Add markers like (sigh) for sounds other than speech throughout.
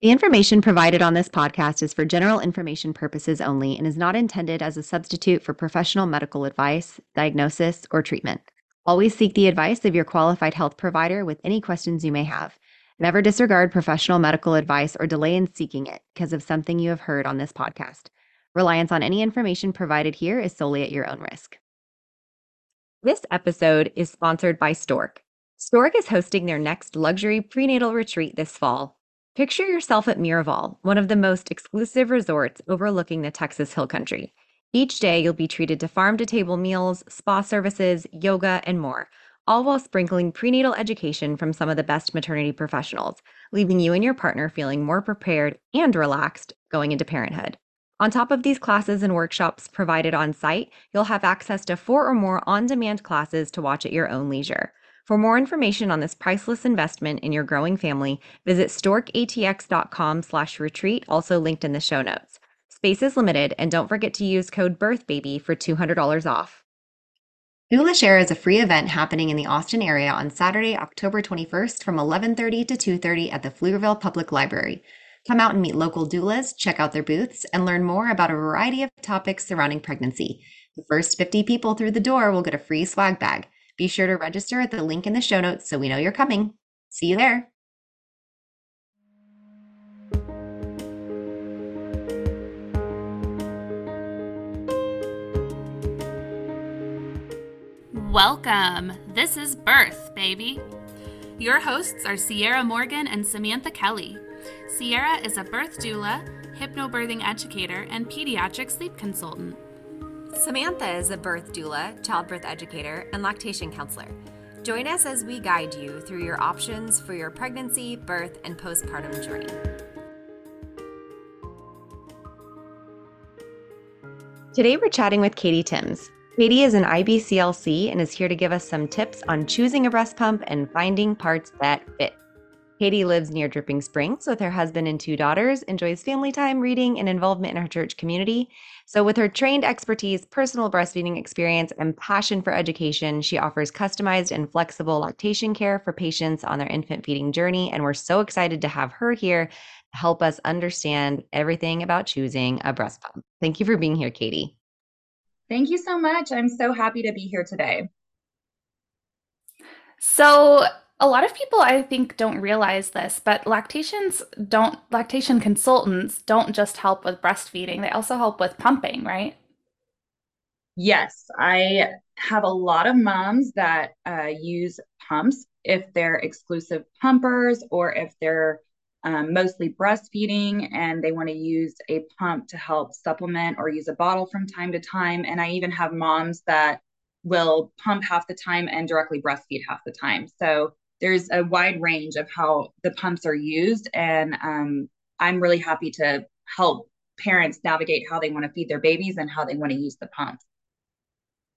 The information provided on this podcast is for general information purposes only and is not intended as a substitute for professional medical advice, diagnosis, or treatment. Always seek the advice of your qualified health provider with any questions you may have. Never disregard professional medical advice or delay in seeking it because of something you have heard on this podcast. Reliance on any information provided here is solely at your own risk. This episode is sponsored by Stork. Stork is hosting their next luxury prenatal retreat this fall. Picture yourself at Miraval, one of the most exclusive resorts overlooking the Texas Hill Country. Each day, you'll be treated to farm to table meals, spa services, yoga, and more, all while sprinkling prenatal education from some of the best maternity professionals, leaving you and your partner feeling more prepared and relaxed going into parenthood. On top of these classes and workshops provided on site, you'll have access to four or more on demand classes to watch at your own leisure. For more information on this priceless investment in your growing family, visit storkatx.com slash retreat, also linked in the show notes. Space is limited, and don't forget to use code BIRTHBABY for $200 off. Doula Share is a free event happening in the Austin area on Saturday, October 21st from 11:30 to 2:30 at the Pflugerville Public Library. Come out and meet local doulas, check out their booths, and learn more about a variety of topics surrounding pregnancy. The first 50 people through the door will get a free swag bag. Be sure to register at the link in the show notes so we know you're coming. See you there. Welcome. This is Birth, baby. Your hosts are Sierra Morgan and Samantha Kelly. Sierra is a birth doula, hypnobirthing educator, and pediatric sleep consultant. Samantha is a birth doula, childbirth educator, and lactation counselor. Join us as we guide you through your options for your pregnancy, birth, and postpartum journey. Today we're chatting with Katie Tims. Katie is an IBCLC and is here to give us some tips on choosing a breast pump and finding parts that fit. Katie lives near Dripping Springs with her husband and two daughters, enjoys family time, reading, and involvement in her church community. So, with her trained expertise, personal breastfeeding experience, and passion for education, she offers customized and flexible lactation care for patients on their infant feeding journey. And we're so excited to have her here to help us understand everything about choosing a breast pump. Thank you for being here, Katie. Thank you so much. I'm so happy to be here today. So, a lot of people I think don't realize this, but lactations don't lactation consultants don't just help with breastfeeding, they also help with pumping, right? Yes, I have a lot of moms that uh, use pumps if they're exclusive pumpers or if they're um, mostly breastfeeding and they want to use a pump to help supplement or use a bottle from time to time. And I even have moms that will pump half the time and directly breastfeed half the time. So there's a wide range of how the pumps are used. And um, I'm really happy to help parents navigate how they want to feed their babies and how they want to use the pumps.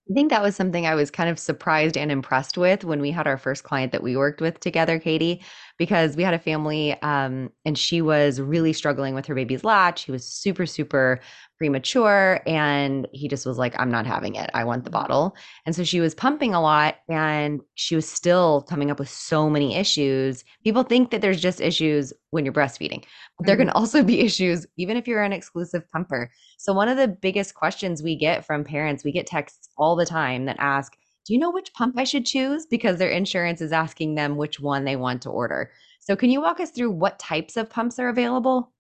I think that was something I was kind of surprised and impressed with when we had our first client that we worked with together, Katie, because we had a family um, and she was really struggling with her baby's latch. She was super, super premature and he just was like i'm not having it. I want the bottle. And so she was pumping a lot and she was still coming up with so many issues. People think that there's just issues when you're breastfeeding but there can mm-hmm. also be (laughs) issues even if you're an exclusive pumper. So one of the biggest questions we get from parents we get texts all the time that ask do you know which pump i should choose? because their insurance is asking them which one they want to order. So can you walk us through what types of pumps are available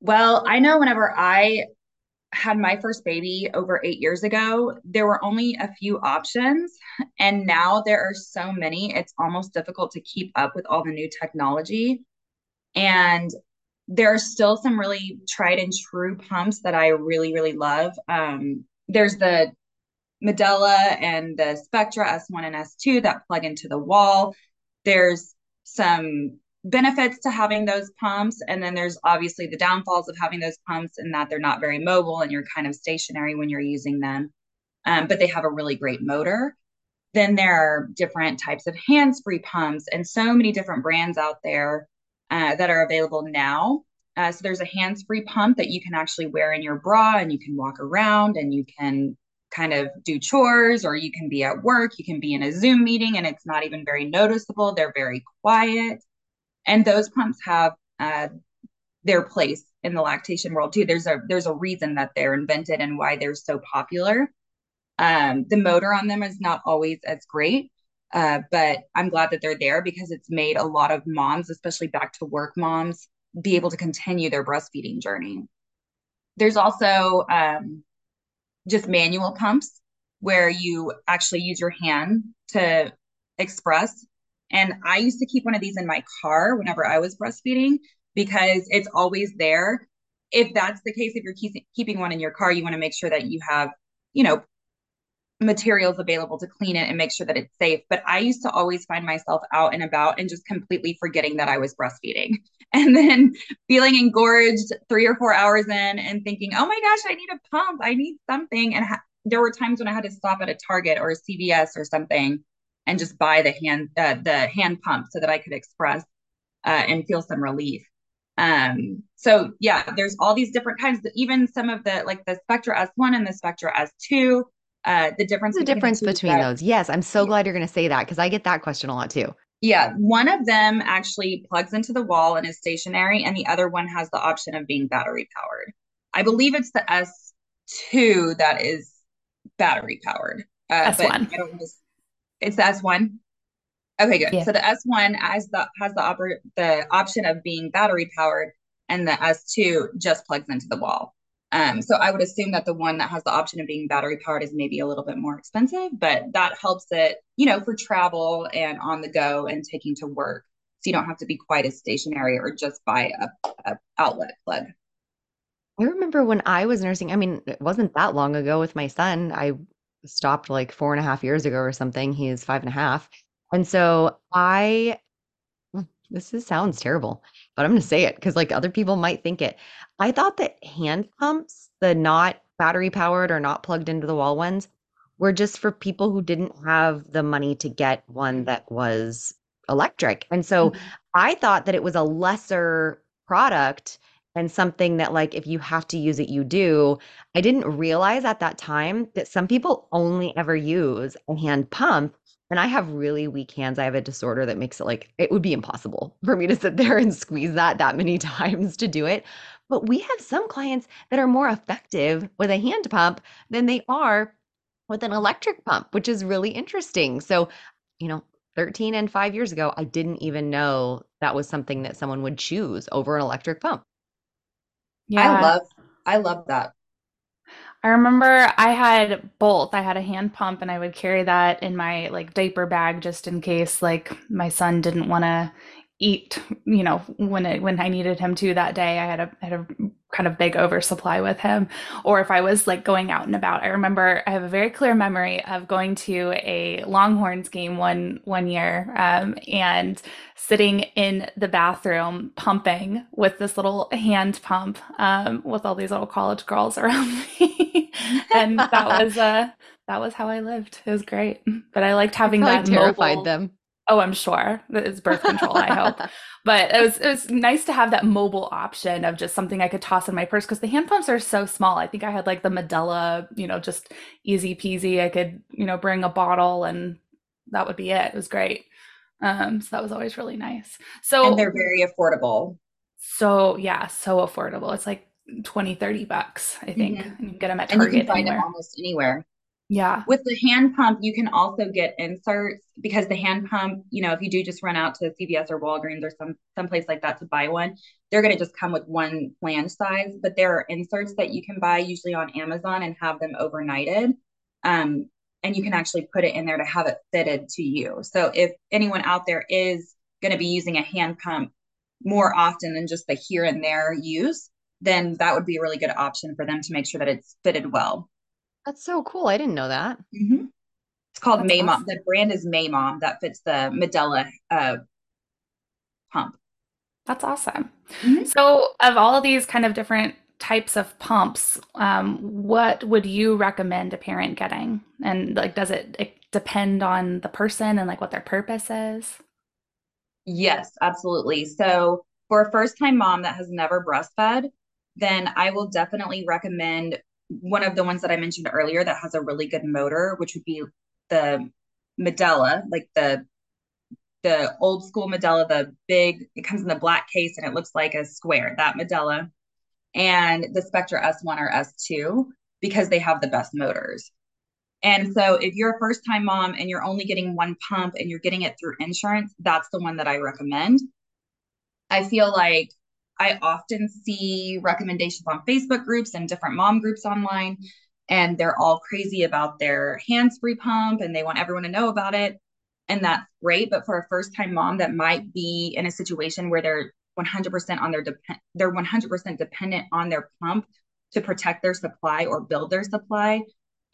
well, I know whenever I had my first baby over eight years ago, there were only a few options. And now there are so many, it's almost difficult to keep up with all the new technology. And there are still some really tried and true pumps that I really, really love. Um, there's the Medela and the Spectra S1 and S2 that plug into the wall. There's some benefits to having those pumps. And then there's obviously the downfalls of having those pumps and that they're not very mobile and you're kind of stationary when you're using them. Um, but they have a really great motor. Then there are different types of hands-free pumps and so many different brands out there uh, that are available now. Uh, so there's a hands-free pump that you can actually wear in your bra and you can walk around and you can kind of do chores or you can be at work. You can be in a zoom meeting and it's not even very noticeable. They're very quiet and those pumps have uh, their place in the lactation world too. There's a there's a reason that they're invented and why they're so popular. Um, the motor on them is not always as great, uh, but I'm glad that they're there because it's made a lot of moms, especially back to work moms, be able to continue their breastfeeding journey. There's also um, just manual pumps where you actually use your hand to express. And I used to keep one of these in my car whenever I was breastfeeding because it's always there. If that's the case, if you're keep, keeping one in your car, you want to make sure that you have, you know, materials available to clean it and make sure that it's safe. But I used to always find myself out and about and just completely forgetting that I was breastfeeding (laughs) and then feeling engorged three or four hours in and thinking, oh my gosh, I need a pump. I need something. And ha- there were times when I had to stop at a Target or a CVS or something and just buy the hand uh, the hand pump so that I could express uh, and feel some relief. Um, so yeah, there's all these different kinds. Even some of the like the Spectra S1 and the Spectra S2. Uh, the difference. the difference between that, those? Yes, I'm so glad you're going to say that because I get that question a lot too. Yeah, one of them actually plugs into the wall and is stationary, and the other one has the option of being battery powered. I believe it's the S2 that is battery powered. Uh, S1. It's the S1. Okay, good. Yeah. So the S1 has the has the oper- the option of being battery powered, and the S2 just plugs into the wall. Um, so I would assume that the one that has the option of being battery powered is maybe a little bit more expensive, but that helps it, you know, for travel and on the go and taking to work. So you don't have to be quite as stationary or just buy a, a outlet plug. I remember when I was nursing, I mean, it wasn't that long ago with my son. I stopped like four and a half years ago or something. He's five and a half. And so I, mm, this is, sounds terrible, but I'm going to say it because like other people might think it. I thought that hand pumps, the not battery powered or not plugged into the wall ones, were just for people who didn't have the money to get one that was electric. And so mm-hmm. I thought that it was a lesser product and something that like if you have to use it you do i didn't realize at that time that some people only ever use a hand pump and I have really weak hands. I have a disorder that makes it like it would be impossible for me to sit there and squeeze that that many (laughs) times to do it. But we have some clients that are more effective with a hand pump than they are with an electric pump, which is really interesting. So, you know, 13 and 5 years ago, I didn't even know that was something that someone would choose over an electric pump. Yeah. I love I love that. I remember I had both. I had a hand pump and I would carry that in my like diaper bag just in case like my son didn't want to eat, you know, when it when I needed him to that day. I had a had a kind of big oversupply with him. Or if I was like going out and about. I remember I have a very clear memory of going to a Longhorns game one one year um, and sitting in the bathroom pumping with this little hand pump um, with all these little college girls around (laughs) me. and that was uh that was how I lived. It was great. But I liked having that terrified mobile, them. Oh, I'm sure it's birth control. I hope, (laughs) but it was it was nice to have that mobile option of just something I could toss in my purse because the hand pumps are so small. I think I had like the Medela, you know, just easy peasy. I could you know bring a bottle and that would be it. It was great. Um, so that was always really nice. So and they're very affordable. So yeah, so affordable. It's like 20, 30 bucks, I think. Mm-hmm. You can get them at Target. And you can find anywhere. them almost anywhere. Yeah. With the hand pump, you can also get inserts because the hand pump, you know, if you do just run out to CVS or Walgreens or some someplace like that to buy one, they're going to just come with one flange size. But there are inserts that you can buy usually on Amazon and have them overnighted. Um, and you can actually put it in there to have it fitted to you. So if anyone out there is going to be using a hand pump more often than just the here and there use, then that would be a really good option for them to make sure that it's fitted well. That's so cool. I didn't know that. Mm-hmm. It's called Maymom. Awesome. The brand is Maymom that fits the Medela uh, pump. That's awesome. Mm-hmm. So, of all of these kind of different types of pumps, um, what would you recommend a parent getting? And like, does it, it depend on the person and like what their purpose is? Yes, absolutely. So, for a first time mom that has never breastfed, then I will definitely recommend one of the ones that I mentioned earlier that has a really good motor, which would be the Medela, like the the old school Medela, the big, it comes in the black case and it looks like a square, that Medela, and the Spectra S1 or S2 because they have the best motors. And so if you're a first time mom and you're only getting one pump and you're getting it through insurance, that's the one that I recommend. I feel like I often see recommendations on Facebook groups and different mom groups online, and they're all crazy about their hands free pump and they want everyone to know about it. And that's great. But for a first time mom that might be in a situation where they're 100% on their depend they're 100% dependent on their pump to protect their supply or build their supply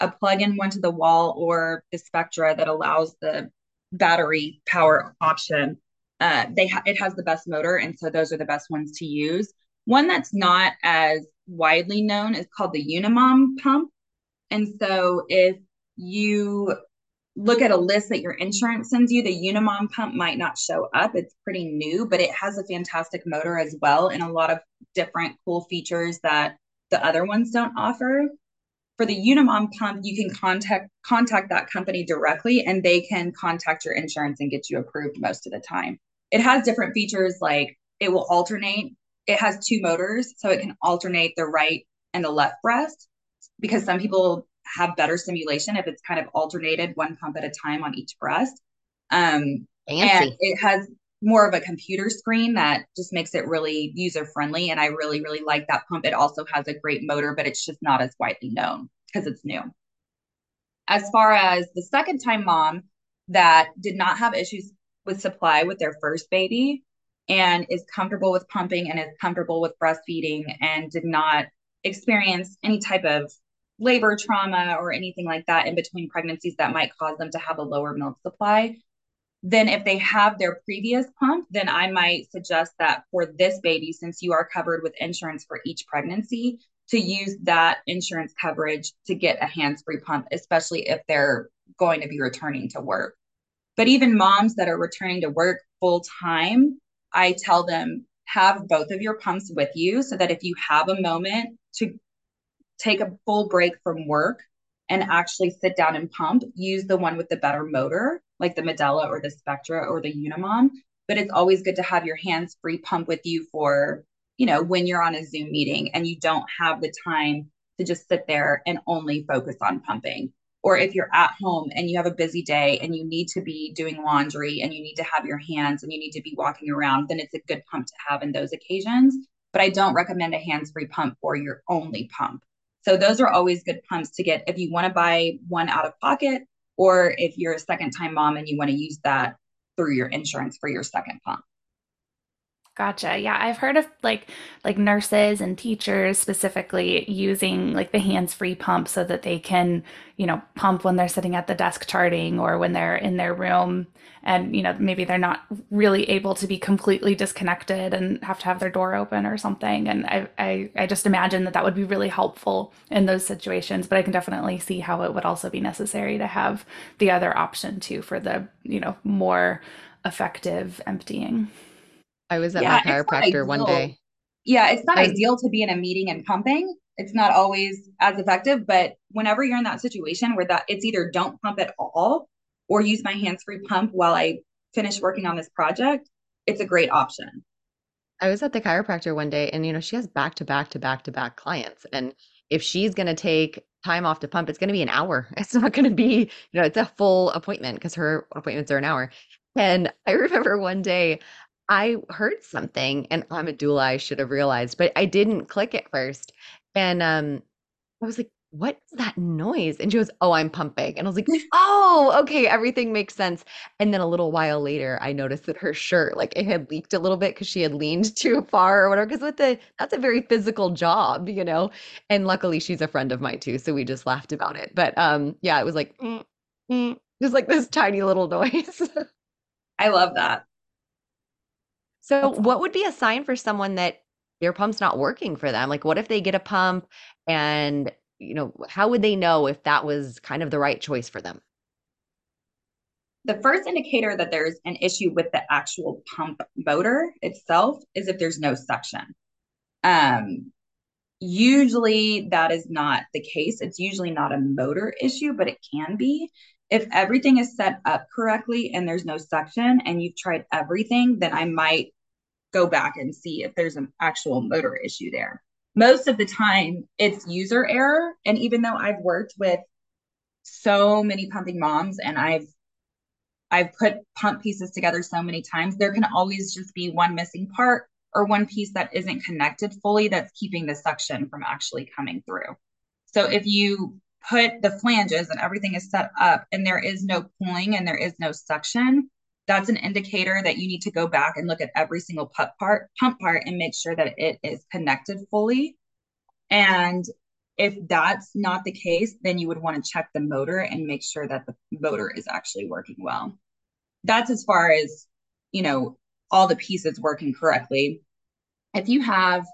a plug-in one to the wall or the spectra that allows the battery power option uh, they ha- it has the best motor and so those are the best ones to use one that's not as widely known is called the unimom pump and so if you look at a list that your insurance sends you, the Unimom pump might not show up. It's pretty new, but it has a fantastic motor as well and a lot of different cool features that the other ones don't offer. For the Unimom pump, you can contact contact that company directly and they can contact your insurance and get you approved most of the time. It has different features like it will alternate. It has two motors, so it can alternate the right and the left breast because some people have better stimulation if it's kind of alternated one pump at a time on each breast. Um, and it has more of a computer screen that just makes it really user friendly. And I really, really like that pump. It also has a great motor, but it's just not as widely known because it's new. As far as the second time mom that did not have issues with supply with their first baby and is comfortable with pumping and is comfortable with breastfeeding and did not experience any type of labor trauma or anything like that in between pregnancies that might cause them to have a lower milk supply, then if they have their previous pump, then I might suggest that for this baby, since you are covered with insurance for each pregnancy, to use that insurance coverage to get a hands free pump, especially if they're going to be returning to work. But even moms that are returning to work full time, I tell them have both of your pumps with you so that if you have a moment to take a full break from work and actually sit down and pump, use the one with the better motor, like the Medela or the Spectra or the Unimom. But it's always good to have your hands free pump with you for, you know, when you're on a Zoom meeting and you don't have the time to just sit there and only focus on pumping. Or if you're at home and you have a busy day and you need to be doing laundry and you need to have your hands and you need to be walking around, then it's a good pump to have in those occasions. But I don't recommend a hands free pump for your only pump. So those are always good pumps to get if you want to buy one out of pocket or if you're a second time mom and you want to use that through your insurance for your second pump. Gotcha. Yeah, I've heard of like like nurses and teachers specifically using like the hands-free pump so that they can, you know, pump when they're sitting at the desk charting or when they're in their room and you know, maybe they're not really able to be completely disconnected and have to have their door open or something. And I I I just imagine that that would be really helpful in those situations, but I can definitely see how it would also be necessary to have the other option too for the, you know, more effective emptying. I was at yeah, my chiropractor one day. Yeah, it's not ideal to be in a meeting and pumping. It's not always as effective, but whenever you're in that situation where that it's either don't pump at all or use my hands-free pump while I finish working on this project, it's a great option. I was at the chiropractor one day and you know, she has back to back to back to back clients and if she's going to take time off to pump, it's going to be an hour. (laughs) It's not going to be, you know, it's a full appointment because her appointments are an hour. And I (laughs) remember one day I heard something and I'm a doula, I should have realized, but I didn't click it first. And um I was like, what is that noise? And she goes, Oh, I'm pumping. And I was like, (laughs) Oh, okay, everything makes sense. And then a little while later, I noticed that her shirt, like it had leaked a little bit because she had leaned (laughs) too far or whatever. Because with the that's a very physical job, you know. And luckily she's a friend of mine too. So we just laughed about it. But um, yeah, it was like mm, mm, just like this tiny little (laughs) noise. I love that. So, what would be a sign for someone that their pump's not working for them? Like, what if they get a pump and, you know, how would they know if that was kind of the right choice for them? The first indicator that there's an issue with the actual pump motor itself is if there's no suction. Um, usually that is not the case. It's usually not a motor issue, but it can be. If everything is set up correctly and there's no suction and you've tried everything, then I might go back and see if there's an actual motor issue there. Most of the time, it's user error. And even though I've worked with so many pumping moms and I've I've put pump pieces together so many times, there can always just be one missing part or one piece that isn't connected fully that's keeping the suction from actually coming through. So if you put the flanges and everything is set up and there is no pulling and there is no suction, that's an indicator that you need to go back and look at every single pump part, pump part and make sure that it is connected fully. And if that's not the case, then you would want to check the motor and make sure that the motor is actually working well. That's as far as, you know, all the pieces working correctly. If you have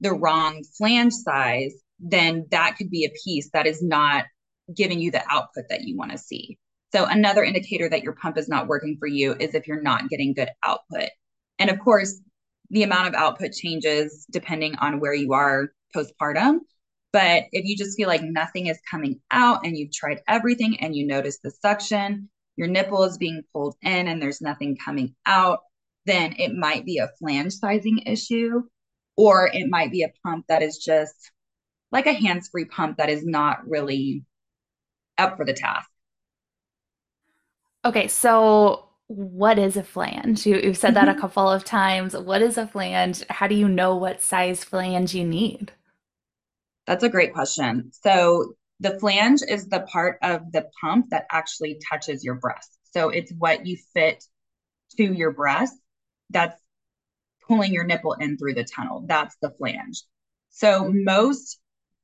the wrong flange size, then that could be a piece that is not giving you the output that you want to see. So another indicator that your pump is not working for you is if you're not getting good output. And of course, the amount of output changes depending on where you are postpartum. But if you just feel like nothing is coming out and you've tried everything and you notice the suction, your nipple is being pulled in and there's nothing coming out, then it might be a flange sizing issue, or it might be a pump that is just like a hands free pump that is not really up for the task. Okay, so what is a flange? You, have said that a mm-hmm. couple of times. What is a flange? How do you know what size flange you need? That's a great question. So the flange is the part of the pump that actually touches your breast. So it's what you fit to your breast that's pulling your nipple in through the tunnel. That's the flange. So most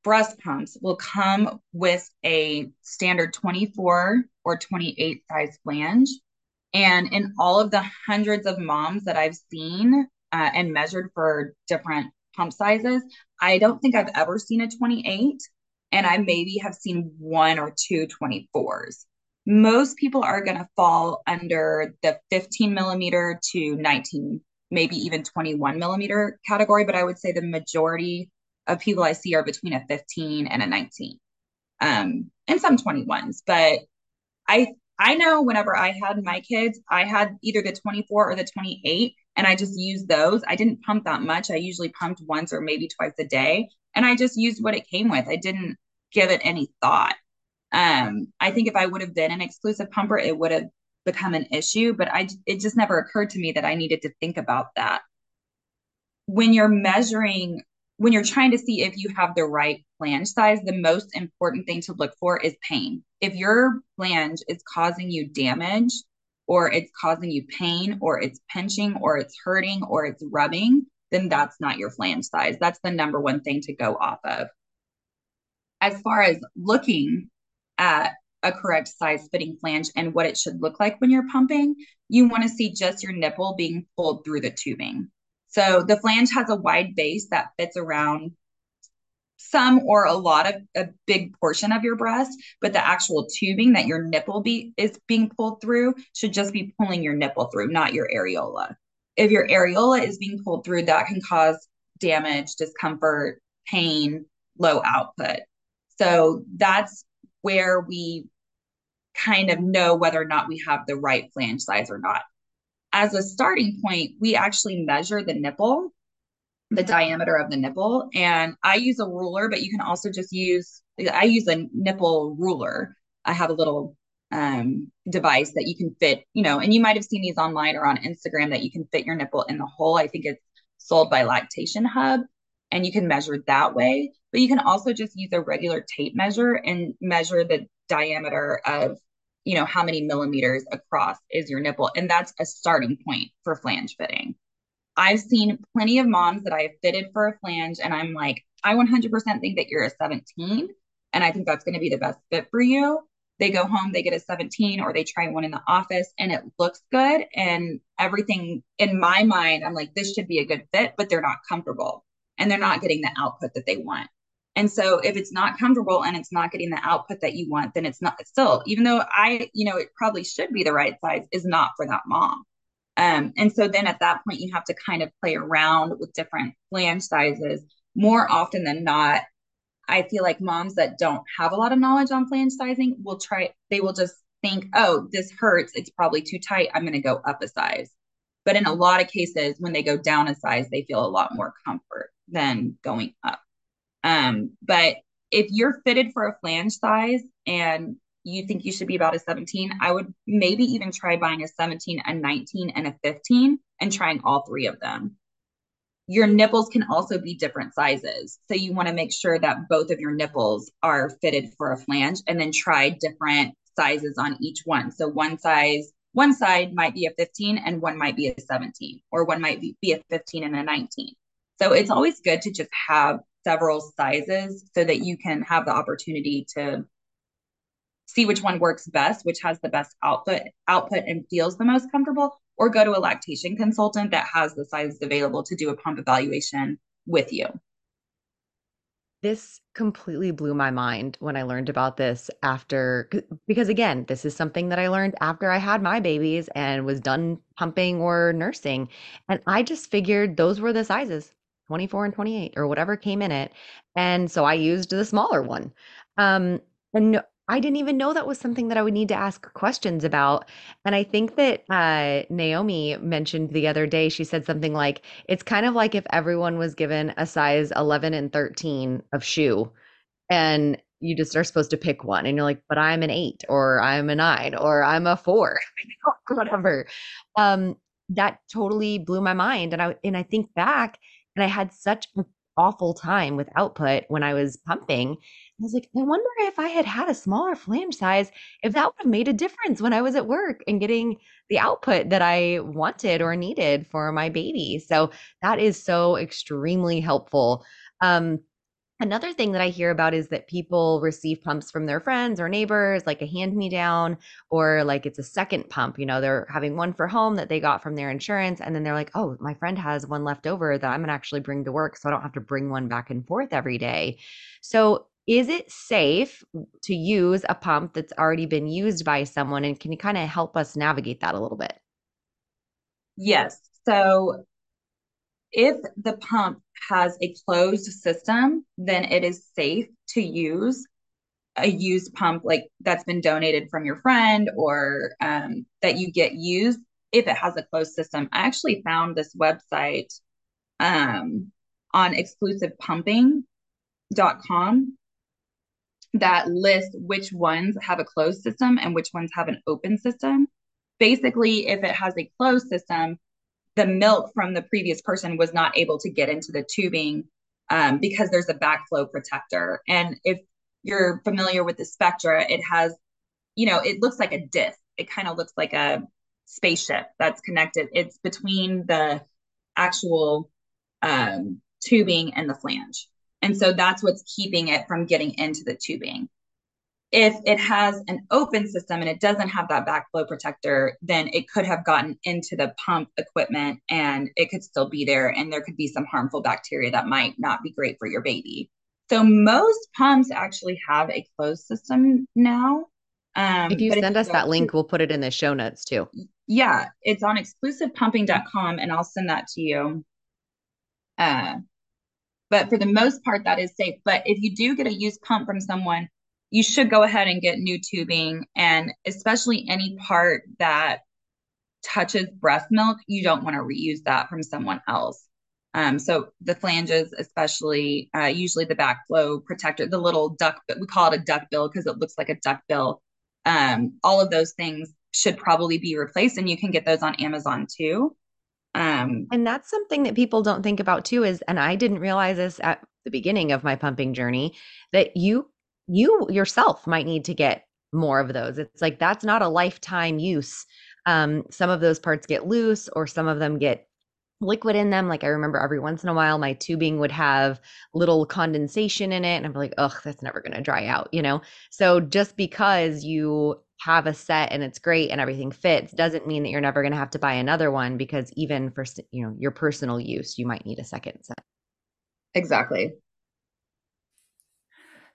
breast pumps will come with a standard 24 or 28 size flange. And in all of the hundreds of moms that I've seen uh, and measured for different pump sizes. I don't think I've ever seen a 28, and I maybe have seen one or two 24s. Most people are going to fall under the 15 millimeter to 19, maybe even 21 millimeter category, but I would say the majority of people I see are between a 15 and a 19, um, and some 21s. But I I know whenever I had my kids, I had either the 24 or the 28, and I just used those. I didn't pump that much. I usually pumped once or maybe twice a day, and I just used what it came with. I didn't give it any thought. Um, I think if I would have been an exclusive pumper, it would have become an issue, but I it just never occurred to me that I needed to think about that. When you're measuring when you're trying to see if you have the right flange size, the most important thing to look for is pain. If your flange is causing you damage, or it's causing you pain, or it's pinching, or it's hurting, or it's rubbing, then that's not your flange size. That's the number one thing to go off of. As far as looking at a correct size fitting flange and what it should look like when you're pumping, you want to see just your nipple being pulled through the tubing. So the flange has a wide base that fits around some or a lot of a big portion of your breast, but the actual tubing that your nipple be is being pulled through should just be pulling your nipple through, not your areola. If your areola is being pulled through, that can cause damage, discomfort, pain, low output. So that's where we kind of know whether or not we have the right flange size or not as a starting point, we actually measure the nipple, the diameter of the nipple. And I use a ruler, but you can also just use, I use a nipple ruler. I have a little um, device that you can fit, you know, and you might have seen these online or on Instagram that you can fit your nipple in the hole. I think it's sold by Lactation Hub and you can measure that way. But you can also just use a regular tape measure and measure the diameter of you know, how many millimeters across is your nipple. And that's a starting point for flange fitting. I've seen plenty of moms that I have fitted for a flange, and I'm like, I 100% think that you're a 17, and I think that's going to be the best fit for you. They go home, they get a 17, or they try one in the office, and it looks good. And everything in my mind, I'm like, this should be a good fit, but they're not comfortable and they're not getting the output that they want. And so if it's not comfortable and it's not getting the output that you want, then it's not still, even though I, you know, it probably should be the right size, is not for that mom. Um, and so then at that point, you have to kind of play around with different flange sizes. More often than not, I feel like moms that don't have a lot of knowledge on flange sizing will try, they will just think, oh, this hurts. It's probably too tight. I'm going to go up a size. But in a lot of cases, when they go down a size, they feel a lot more comfort than going up. Um, but if you're fitted for a flange size and you think you should be about a 17, I would maybe even try buying a 17, a 19, and a 15 and trying all three of them. Your nipples can also be different sizes. So you want to make sure that both of your nipples are fitted for a flange and then try different sizes on each one. So one size, one side might be a 15 and one might be a 17, or one might be, be a 15 and a 19. So it's always good to just have several sizes so that you can have the opportunity to see which one works best, which has the best output output and feels the most comfortable, or go to a lactation consultant that has the sizes available to do a pump evaluation with you. This completely blew my mind when I learned about this after, because again, this is something that I learned after I had my babies and was done pumping or nursing. And I just figured those were the sizes 24 and 28 or whatever came in it. And so I used the smaller one. Um, and I didn't even know that was something that I would need to ask questions about. And I think that uh, Naomi mentioned the other day, she said something like, it's kind of like if everyone was given a size 11 and 13 of shoe and you just are supposed to pick one and you're like, but I'm an eight or I'm a nine or I'm a four, (laughs) whatever. Um, that totally blew my mind. And I, and I think back and I had such an awful time with output when I was pumping I was like, I wonder if I had had a smaller flange size, if that would have made a difference when I was at work and getting the output that I wanted or needed for my baby. So that is so extremely helpful. Um, Another thing that I hear about is that people receive pumps from their friends or neighbors, like a hand me down, or like it's a second pump. You know, they're having one for home that they got from their insurance. And then they're like, oh, my friend has one left over that I'm going to actually bring to work. So I don't have to bring one back and forth every day. So is it safe to use a pump that's already been used by someone? And can you kind of help us navigate that a little bit? Yes. So if the pump has a closed system, then it is safe to use a used pump like that's been donated from your friend or um, that you get used if it has a closed system. I actually found this website um, on exclusivepumping.com that lists which ones have a closed system and which ones have an open system. Basically, if it has a closed system, the milk from the previous person was not able to get into the tubing um, because there's a backflow protector. And if you're familiar with the Spectra, it has, you know, it looks like a disc. It kind of looks like a spaceship that's connected. It's between the actual um, tubing and the flange. And so that's what's keeping it from getting into the tubing. If it has an open system and it doesn't have that backflow protector, then it could have gotten into the pump equipment and it could still be there. And there could be some harmful bacteria that might not be great for your baby. So most pumps actually have a closed system now. Um, if you send us that link, we'll put it in the show notes too. Yeah, it's on exclusivepumping.com and I'll send that to you. Uh, but for the most part, that is safe. But if you do get a used pump from someone, you should go ahead and get new tubing. And especially any part that touches breast milk, you don't want to reuse that from someone else. Um, so the flanges, especially, uh, usually the backflow protector, the little duck, but we call it a duck bill because it looks like a duck bill. Um, all of those things should probably be replaced, and you can get those on Amazon too. Um, and that's something that people don't think about too is, and I didn't realize this at the beginning of my pumping journey, that you, you yourself might need to get more of those. It's like, that's not a lifetime use. Um, some of those parts get loose or some of them get liquid in them. Like I remember every once in a while, my tubing would have little condensation in it. And I'm like, ugh, that's never going to dry out, you know? So just because you have a set and it's great and everything fits doesn't mean that you're never going to have to buy another one because even for you know your personal use you might need a second set exactly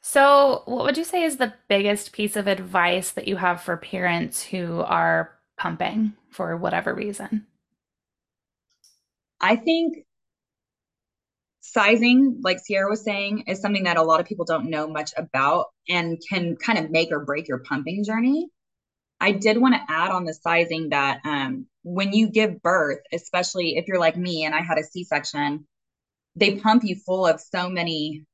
so what would you say is the biggest piece of advice that you have for parents who are pumping for whatever reason? I think sizing like sierra was saying is something that a lot of people don't know much about and can kind of make or break your pumping journey. I did want to add on the sizing that um, when you give birth, especially if you're like me and I had a C section, they pump you full of so many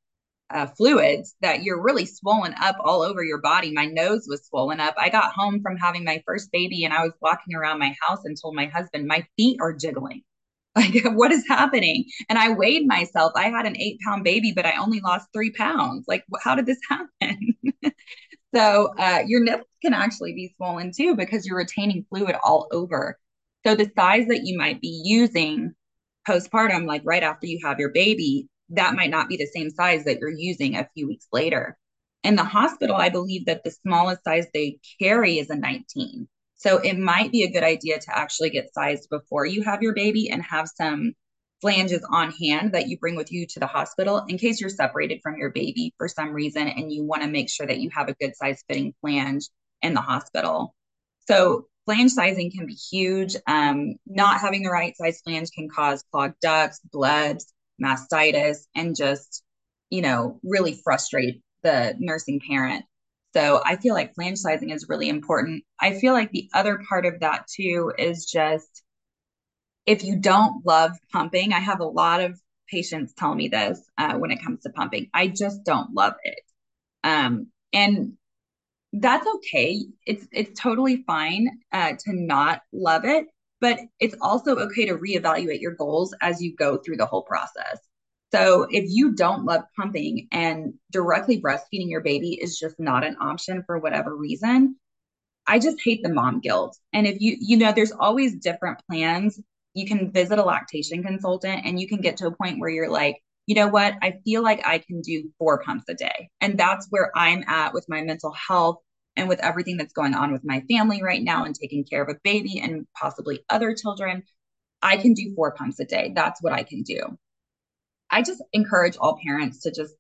uh, fluids that you're really swollen up all over your body. My nose was swollen up. I got home from having my first baby and I was walking around my house and told my husband, my feet are jiggling. (laughs) Like, what is happening? And I weighed myself. I had an eight pound baby, but I only lost three pounds. Like, how did this happen? (laughs) so, uh, your nipples can actually be swollen too because you're retaining fluid all over. So, the size that you might be using postpartum, like right after you have your baby, that might not be the same size that you're using a few weeks later. In the hospital, I believe that the smallest size they carry is a 19. So it might be a good idea to actually get sized before you have your baby and have some flanges on hand that you bring with you to the hospital in case you're separated from your baby for some reason and you want to make sure that you have a good size fitting flange in the hospital. So flange sizing can be huge. Um, not having the right size flange can cause clogged ducts, blebs, mastitis, and just, you know, really frustrate the nursing parent. So I feel like flange sizing is really important. I feel like the other part of that too is just if you don't love pumping, I have a lot of patients tell me this uh, when it comes to pumping. I just don't love it. Um, and that's okay. It's it's totally fine uh, to not love it, but it's also okay to reevaluate your goals as you go through the whole process. So if you don't love pumping and directly breastfeeding your baby is just not an option for whatever reason, I just hate the mom guilt. And if you, you know, there's always different plans. You can visit a lactation consultant and you can get to a point where you're like, you know what? I feel like I can do four pumps a day. And that's where I'm at with my mental health and with everything that's going on with my family right now and taking care of a baby and possibly other children. I can do four pumps a day. That's what I can do. I just encourage all parents to just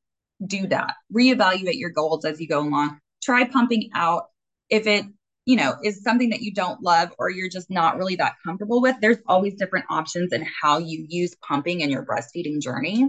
do that. Reevaluate your goals as you go along. Try pumping out if it, you know, is something that you don't love or you're just not really that comfortable with. There's always different options in how you use pumping in your breastfeeding journey.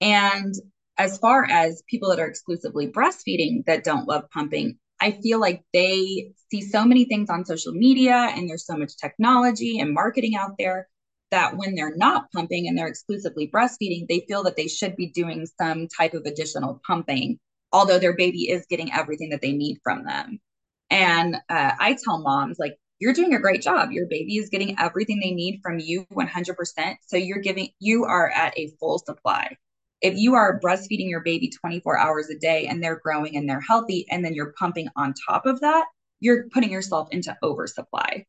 And as far as people that are exclusively breastfeeding that don't love pumping, I feel like they see so many things on social media and there's so much technology and marketing out there that when they're not pumping and they're exclusively breastfeeding, they feel that they should be doing some type of additional pumping, although their baby is getting everything that they need from them. And uh, I tell moms, like, you're doing a great job. Your baby is getting everything they need from you 100%. So you're giving, you are at a full supply. If you are breastfeeding your baby 24 hours a day and they're growing and they're healthy, and then you're pumping on top of that, you're putting yourself into oversupply.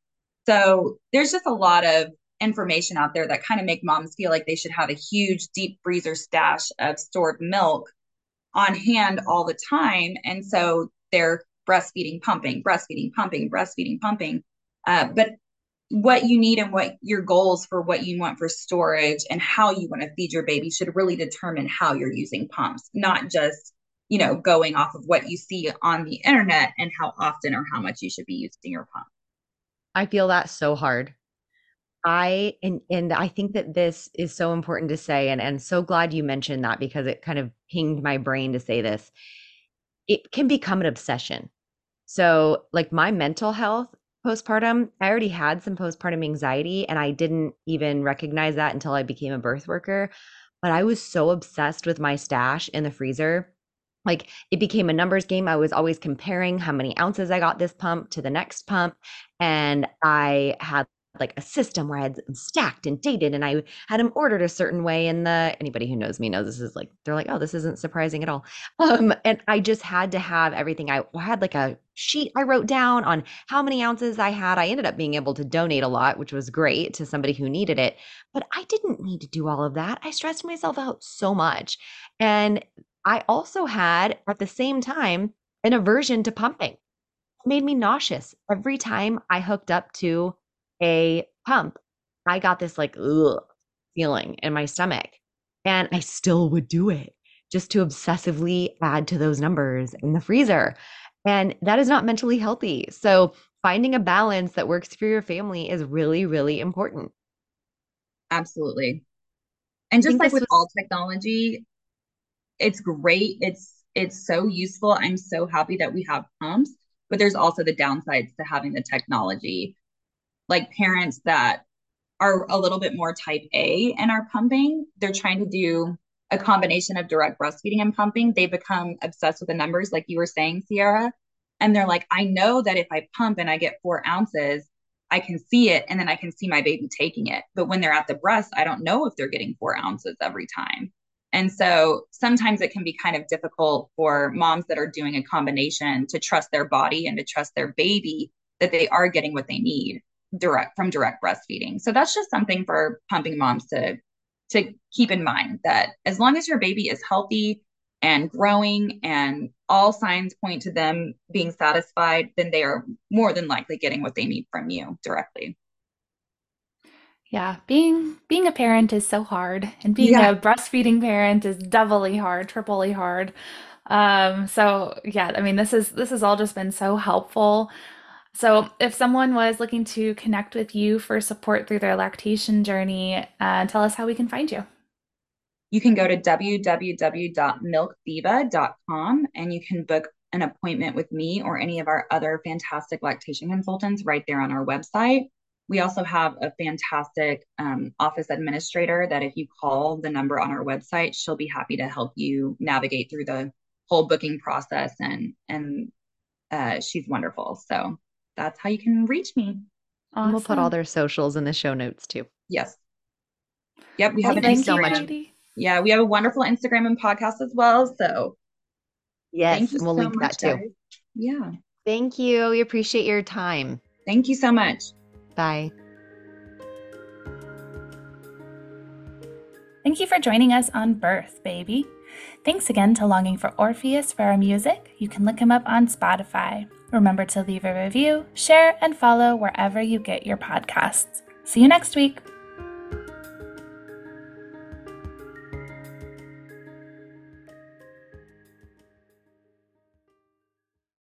So there's just a lot of information out there that kind of make moms feel like they should have a huge deep freezer stash of stored milk on hand all the time. And so they're breastfeeding, pumping, breastfeeding, pumping, breastfeeding, pumping. Uh, but what you need and what your goals for what you want for storage and how you want to feed your baby should really determine how you're using pumps, not just you know going off of what you see on the internet and how often or how much you should be using your pump. I feel that so hard I and and I think that this is so important to say and and so glad you mentioned that because it kind of pinged my brain to say this. It can become an obsession. So like my mental health postpartum, I already had some postpartum anxiety and I didn't even recognize that until I became a birth worker, but I was so obsessed with my stash in the freezer like it became a numbers game. I was always comparing how many ounces I got this pump to the next pump. And I had like a system where I had them stacked and dated and I had them ordered a certain way. And the anybody who knows me knows this is like they're like, oh, this isn't surprising at all. (laughs) Um, and I just had to have everything. I had like a sheet I wrote down on how many ounces I had. I ended up being able to donate a lot, which was great to somebody who needed it. But I didn't need to do all of that. I stressed myself out so much. And I also had at the same time an aversion to pumping. It made me nauseous every time I hooked up to a pump, I got this like ugh, feeling in my stomach. And I still would do it just to obsessively add to those numbers in the freezer. And that is not mentally healthy. So finding a balance that works for your family is really, really important. Absolutely. And just like with was- all technology, it's great. It's it's so useful. I'm so happy that we have pumps but there's also the downsides to having the technology. Like parents that are a little bit more type A and are pumping, they're trying to do a combination of direct breastfeeding and pumping. They become obsessed with the numbers, like you were saying, Sierra. And they're like, I know that if I pump and I get four ounces, I can see it and then I can see my baby taking it. But when they're at the breast, I don't know if they're getting four ounces every time. And so sometimes it can be kind of difficult for moms that are doing a combination to trust their body and to trust their baby that they are getting what they need direct from direct breastfeeding. So that's just something for pumping moms to to keep in mind that as long as your baby is healthy and growing and all signs point to them being satisfied, then they are more than likely getting what they need from you directly. Yeah, being being a parent is so hard, and being Yeah. a breastfeeding parent is doubly hard, triply hard. Um, so yeah, I mean, this is this has all just been so helpful. So if someone was looking to connect with you for support through their lactation journey, uh, tell us how we can find you. You can go to www.milkdiva.com and you can book an appointment with me or any of our other fantastic lactation consultants right there on our website. We also have a fantastic um, office administrator that if you call the number on our website, she'll be happy to help you navigate through the whole booking process and and uh, she's wonderful. So that's how you can reach me. And we'll put all their socials in the show notes too. Yes. Yep. We Well, have an thank thank you so much. Katie. Yeah, we have a wonderful Instagram and podcast as well. So Yes, thank you and we'll so link much, that too. guys. Yeah. Thank you. We appreciate your time. Thank you so much. Bye. Thank you for joining us on Birth, baby. Thanks again to Longing for Orpheus for our music. You can look him up on Spotify. Remember to leave a review, share, and follow wherever you get your podcasts. See you next week.